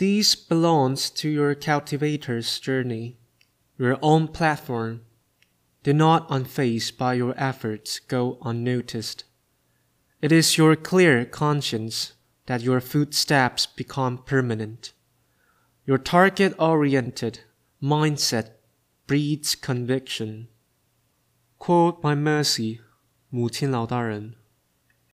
These belongs to your cultivator's journey, your own platform. Do not unfazed by your efforts go unnoticed. It is your clear conscience that your footsteps become permanent. Your target-oriented mindset breeds conviction. Quote by Mercy, 母亲老大人